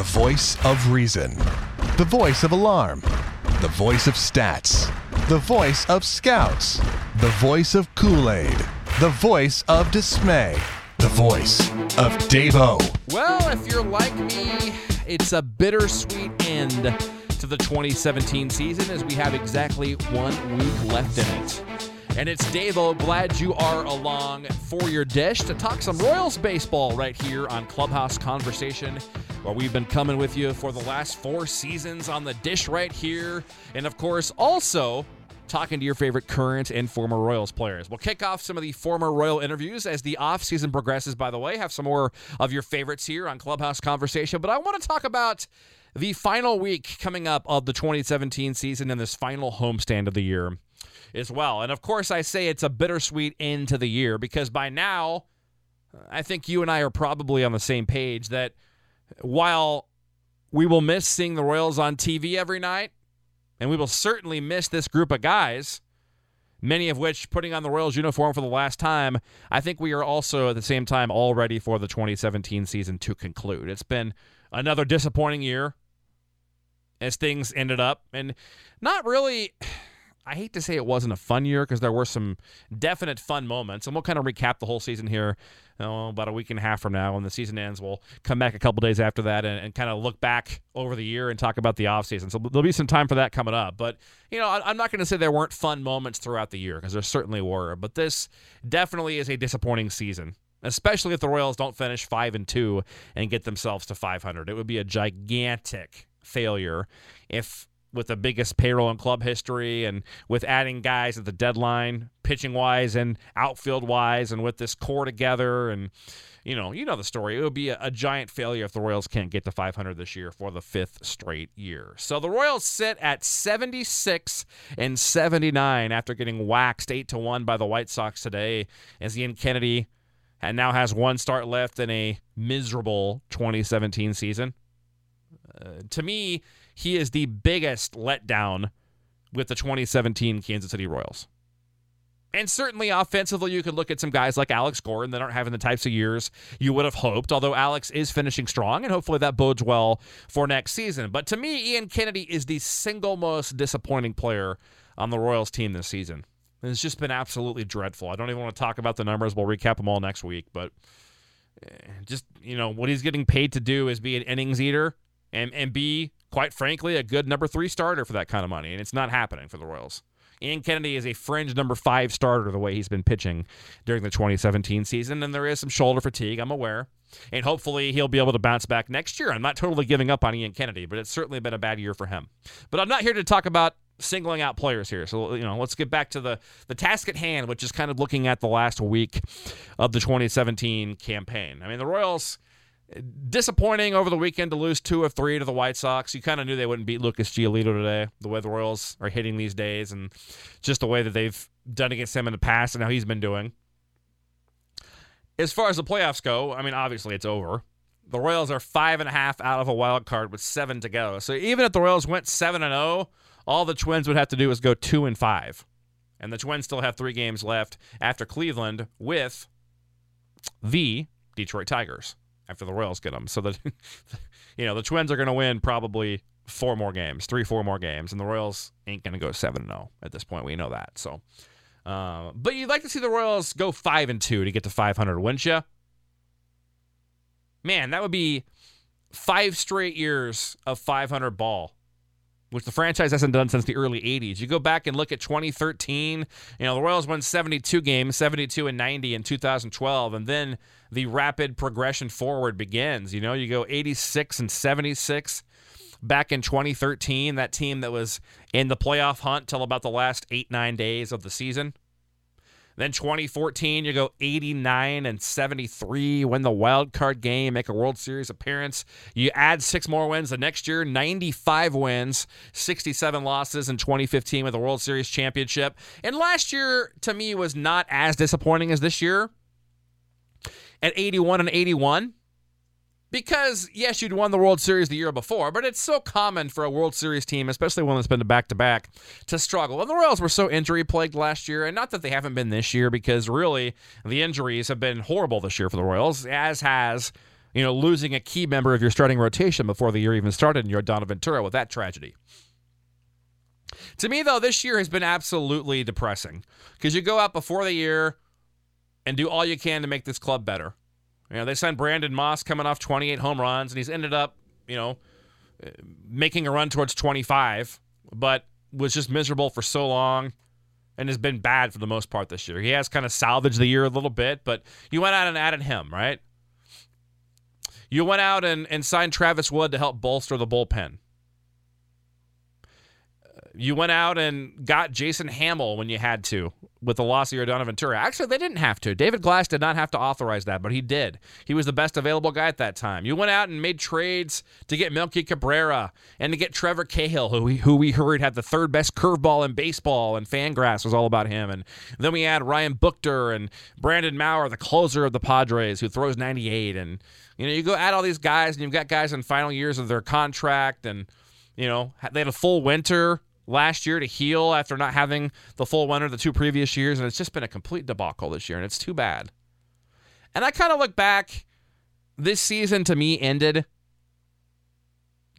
The voice of reason. The voice of alarm. The voice of stats. The voice of scouts. The voice of Kool Aid. The voice of dismay. The voice of Davo. Well, if you're like me, it's a bittersweet end to the 2017 season as we have exactly one week left in it. And it's Davo. Glad you are along for your dish to talk some Royals baseball right here on Clubhouse Conversation, where we've been coming with you for the last four seasons on the dish right here. And of course, also talking to your favorite current and former Royals players. We'll kick off some of the former Royal interviews as the offseason progresses, by the way. Have some more of your favorites here on Clubhouse Conversation. But I want to talk about the final week coming up of the 2017 season and this final homestand of the year as well. And of course, I say it's a bittersweet end to the year because by now, I think you and I are probably on the same page that while we will miss seeing the Royals on TV every night, and we will certainly miss this group of guys, many of which putting on the Royals uniform for the last time, I think we are also at the same time all ready for the 2017 season to conclude. It's been another disappointing year as things ended up, and not really. I hate to say it wasn't a fun year because there were some definite fun moments, and we'll kind of recap the whole season here oh, about a week and a half from now when the season ends. We'll come back a couple days after that and, and kind of look back over the year and talk about the offseason. So there'll be some time for that coming up. But, you know, I, I'm not going to say there weren't fun moments throughout the year because there certainly were. But this definitely is a disappointing season especially if the Royals don't finish 5 and 2 and get themselves to 500. It would be a gigantic failure if with the biggest payroll in club history and with adding guys at the deadline, pitching wise and outfield wise, and with this core together. And, you know, you know the story. It would be a, a, giant failure if the Royals can't get to 500 this year for the fifth straight year. So the Royals sit at 76 and 79 after getting waxed 8 to 1 by the White Sox today as Ian Kennedy and now has one start left in a miserable 2017 season. Uh, to me, he is the biggest letdown with the 2017 Kansas City Royals. And certainly offensively, you could look at some guys like Alex Gordon that aren't having the types of years you would have hoped, although Alex is finishing strong, and hopefully that bodes well for next season. But to me, Ian Kennedy is the single most disappointing player on the Royals team this season. It's just been absolutely dreadful. I don't even want to talk about the numbers. We'll recap them all next week. But eh, just, you know, what he's getting paid to do is be an innings eater and, and be quite frankly, a good number three starter for that kind of money, and it's not happening for the Royals. Ian Kennedy is a fringe number five starter the way he's been pitching during the 2017 season, and there is some shoulder fatigue, I'm aware. And hopefully he'll be able to bounce back next year. I'm not totally giving up on Ian Kennedy, but it's certainly been a bad year for him. But I'm not here to talk about singling out players here. So you know, let's get back to the the task at hand, which is kind of looking at the last week of the 2017 campaign. I mean, the Royals Disappointing over the weekend to lose two of three to the White Sox. You kind of knew they wouldn't beat Lucas Giolito today, the way the Royals are hitting these days, and just the way that they've done against him in the past and how he's been doing. As far as the playoffs go, I mean, obviously it's over. The Royals are five and a half out of a wild card with seven to go. So even if the Royals went seven and zero, all the Twins would have to do is go two and five, and the Twins still have three games left after Cleveland with the Detroit Tigers after the Royals get them. So that you know the Twins are going to win probably four more games, three, four more games, and the Royals ain't going to go seven and zero at this point. We know that. So, uh, but you'd like to see the Royals go five and two to get to five hundred, wouldn't you? Man, that would be five straight years of 500 ball which the franchise hasn't done since the early 80s. You go back and look at 2013, you know, the Royals won 72 games, 72 and 90 in 2012, and then the rapid progression forward begins. You know, you go 86 and 76 back in 2013, that team that was in the playoff hunt till about the last 8-9 days of the season. Then 2014, you go 89 and 73, win the wild card game, make a World Series appearance. You add six more wins the next year, 95 wins, 67 losses in 2015 with the World Series championship. And last year, to me, was not as disappointing as this year at 81 and 81 because yes, you'd won the World Series the year before, but it's so common for a World Series team, especially one that's been back to back, to struggle. And the Royals were so injury plagued last year, and not that they haven't been this year, because really the injuries have been horrible this year for the Royals, as has you know, losing a key member of your starting rotation before the year even started and Yordano Ventura with that tragedy. To me, though, this year has been absolutely depressing because you go out before the year and do all you can to make this club better. You know, they signed Brandon Moss coming off 28 home runs, and he's ended up, you know, eh, making a run towards 25, but was just miserable for so long and has been bad for the most part this year. He has kind of salvaged the year a little bit, but you went out and added him, right? You went out and, and signed Travis Wood to help bolster the bullpen. You went out and got Jason Hammel when you had to with the loss of Yordano Ventura. Actually, they didn't have to. David Glass did not have to authorize that, but he did. He was the best available guy at that time. You went out and made trades to get Melky Cabrera and to get Trevor Cahill, who we, who we heard had the third best curveball in baseball, and Fangraphs was all about him. And then we had Ryan Buchter and Brandon Maurer, the closer of the Padres, who throws 98. And you know, you go add all these guys, and you've got guys in final years of their contract, and you know they had a full winter last year to heal after not having the full winter the two previous years, and it's just been a complete debacle this year, and it's too bad. And I kind of look back, this season to me ended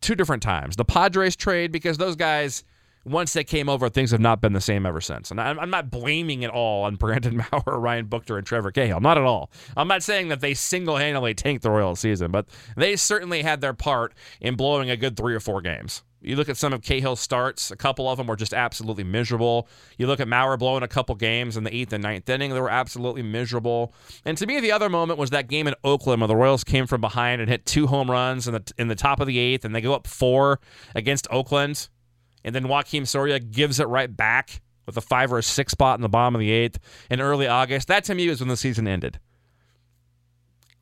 two different times. The Padres trade, because those guys, once they came over, things have not been the same ever since. And I'm not blaming it all on Brandon Maurer, Ryan Buchter, and Trevor Cahill. Not at all. I'm not saying that they single handedly tanked the Royals season, but they certainly had their part in blowing a good three or four games. You look at some of Cahill's starts, a couple of them were just absolutely miserable. You look at Maurer blowing a couple games in the eighth and ninth inning, they were absolutely miserable. And to me, the other moment was that game in Oakland where the Royals came from behind and hit two home runs in the, in the top of the eighth, and they go up four against Oakland. And then Joakim Soria gives it right back with a five or a six spot in the bottom of the eighth in early August. That to me was when the season ended.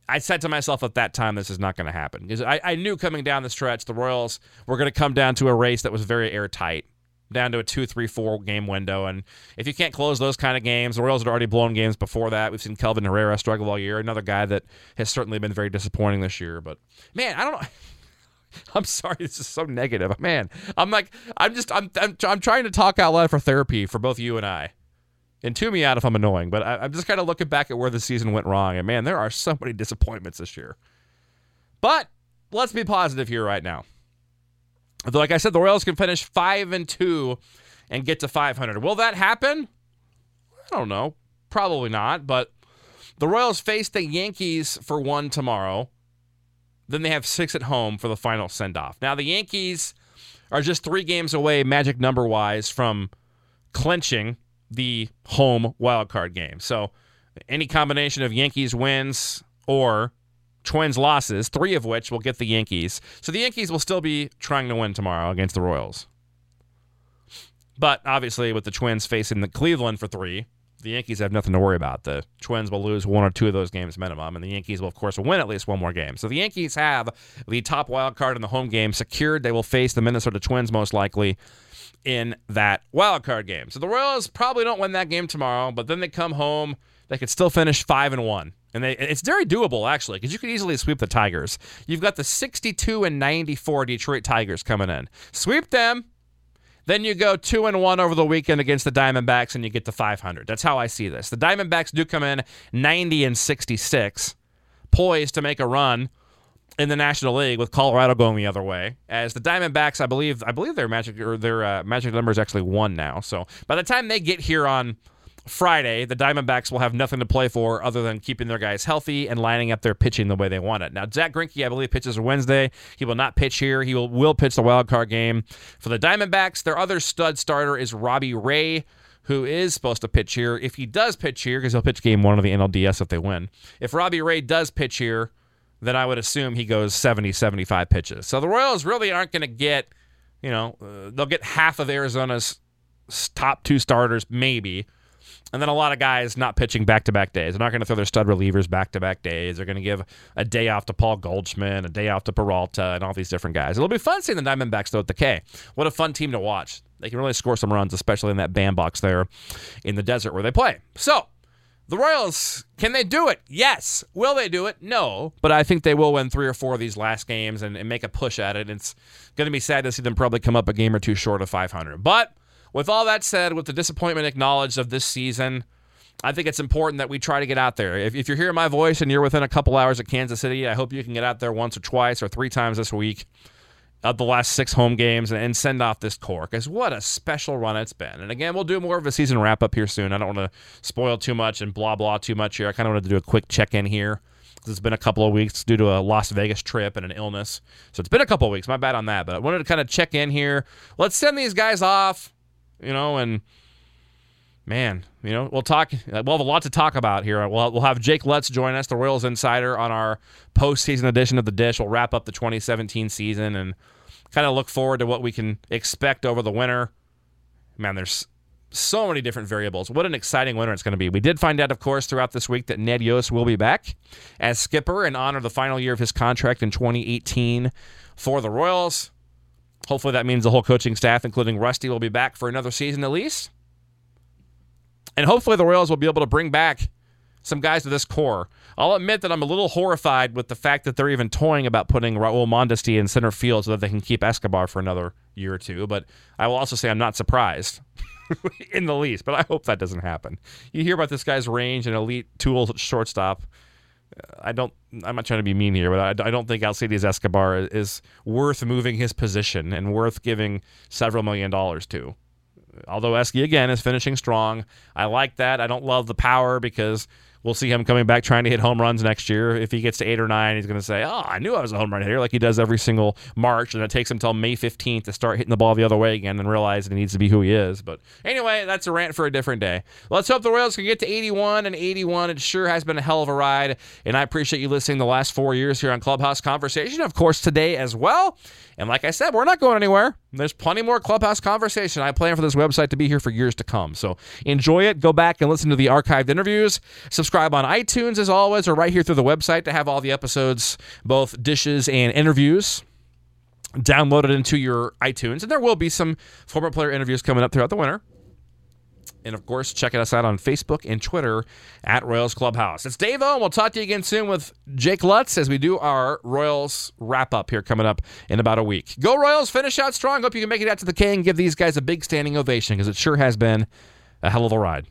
I said to myself at that time, this is not going to happen because I, I, knew coming down the stretch, the Royals were going to come down to a race that was very airtight, down to a two, three, four game window. And if you can't close those kind of games, the Royals had already blown games before that. We've seen Kelvin Herrera struggle all year, another guy that has certainly been very disappointing this year. But man, I don't know. I'm sorry, this is so negative. Man, I'm like, I'm just, I'm, I'm, I'm trying to talk out loud for therapy for both you and I and tune me out if I'm annoying, but I, am just kind of looking back at where the season went wrong, and man, there are so many disappointments this year. But let's be positive here right now. Though, Like I said, the Royals can finish five and two and get to 500. Will that happen? I don't know. Probably not. But the Royals face the Yankees for one tomorrow. Then they have six at home for the final send off. Now, the Yankees are just three games away, magic number wise, from clinching the home wild card game. So any combination of Yankees wins or Twins losses, three of which will get the Yankees. So the Yankees will still be trying to win tomorrow against the Royals. But obviously, with the Twins facing the Cleveland for three, the Yankees have nothing to worry about. The Twins will lose one or two of those games minimum, and the Yankees will, of course, win at least one more game. So the Yankees have the top wild card in the home game secured. They will face the Minnesota Twins most likely in that wild card game. So the Royals probably don't win that game tomorrow, but then they come home. They could still finish five and one, and they it's very doable actually because you could easily sweep the Tigers. You've got the 62 and 94 Detroit Tigers coming in. Sweep them. Then you go two and one over the weekend against the Diamondbacks, and you get to 500. That's how I see this. The Diamondbacks do come in 90 and 66, poised to make a run in the National League with Colorado going the other way. As the Diamondbacks, I believe, I believe their magic or their uh, magic number is actually one now. So by the time they get here on Friday, the Diamondbacks will have nothing to play for other than keeping their guys healthy and lining up their pitching the way they want it. Now, Zack Greinke, I believe, pitches Wednesday. He will not pitch here. He will, will pitch the wild card game for the Diamondbacks. Their other stud starter is Robbie Ray who is supposed to pitch here. If he does pitch here, because he'll pitch game one of the NLDS if they win. If Robbie Ray does pitch here, then I would assume he goes 70, 75 pitches. So the Royals really aren't going to get, you know, uh, they'll get half of Arizona's top two starters, maybe. And then a lot of guys not pitching back to back days. They're not going to throw their stud relievers back to back days. They're going to give a day off to Paul Goldschmidt, a day off to Peralta, and all these different guys. It'll be fun seeing the Diamondbacks, though, at the K. What a fun team to watch. They can really score some runs, especially in that bandbox there in the desert where they play. So, the Royals, can they do it? Yes. Will they do it? No. But I think they will win three or four of these last games and, and make a push at it. It's going to be sad to see them probably come up a game or two short of 500. But with all that said, with the disappointment acknowledged of this season, I think it's important that we try to get out there. If, if you're hearing my voice and you're within a couple hours of Kansas City, I hope you can get out there once or twice or three times this week of the last six home games and, and send off this core because what a special run it's been. And again, we'll do more of a season wrap up here soon. I don't want to spoil too much and blah blah too much here. I kind of wanted to do a quick check in here. It's been a couple of weeks due to a Las Vegas trip and an illness. So it's been a couple of weeks. My bad on that. But I wanted to kind of check in here. Let's send these guys off, you know, and man, you know, we'll talk. We'll have a lot to talk about here. We'll, we'll have Jake Lutz join us, the Royals insider, on our postseason edition of the Dish. We'll wrap up the 2017 season and kind of look forward to what we can expect over the winter. Man, there's so many different variables. What an exciting winter it's going to be. We did find out, of course, throughout this week that Ned Yost will be back as skipper in honor of the final year of his contract in 2018 for the Royals. Hopefully, that means the whole coaching staff, including Rusty, will be back for another season at least. And hopefully, the Royals will be able to bring back some guys to this core. I'll admit that I'm a little horrified with the fact that they're even toying about putting Raul Mondesi in center field so that they can keep Escobar for another year or two. But I will also say I'm not surprised in the least, but I hope that doesn't happen. You hear about this guy's range and elite tools at shortstop. I don't. I'm not trying to be mean here, but I, I don't think Alcides Escobar is worth moving his position and worth giving several million dollars to although Esky again is finishing strong. I like that. I don't love the power because we'll see him coming back trying to hit home runs next year. If he gets to eight or nine, he's going to say, "Oh, I knew I was a home run hitter," like he does every single March, and it takes him until May 15th to start hitting the ball the other way again and realize that he needs to be who he is. But anyway, that's a rant for a different day. Let's hope the Royals can get to 81 and 81. It sure has been a hell of a ride, and I appreciate you listening the last four years here on Clubhouse Conversation. Of course, today as well. And like I said, we're not going anywhere. There's plenty more Clubhouse conversation. I plan for this website to be here for years to come. So enjoy it. Go back and listen to the archived interviews. Subscribe on iTunes as always, or right here through the website to have all the episodes, both dishes and interviews downloaded into your iTunes. And there will be some former player interviews coming up throughout the winter. And of course, checking us out on Facebook and Twitter at Royals Clubhouse. It's Dave O, and we'll talk to you again soon with Jake Lutz as we do our Royals wrap up here coming up in about a week. Go Royals, finish out strong. Hope you can make it out to the K and give these guys a big standing ovation because it sure has been a hell of a ride.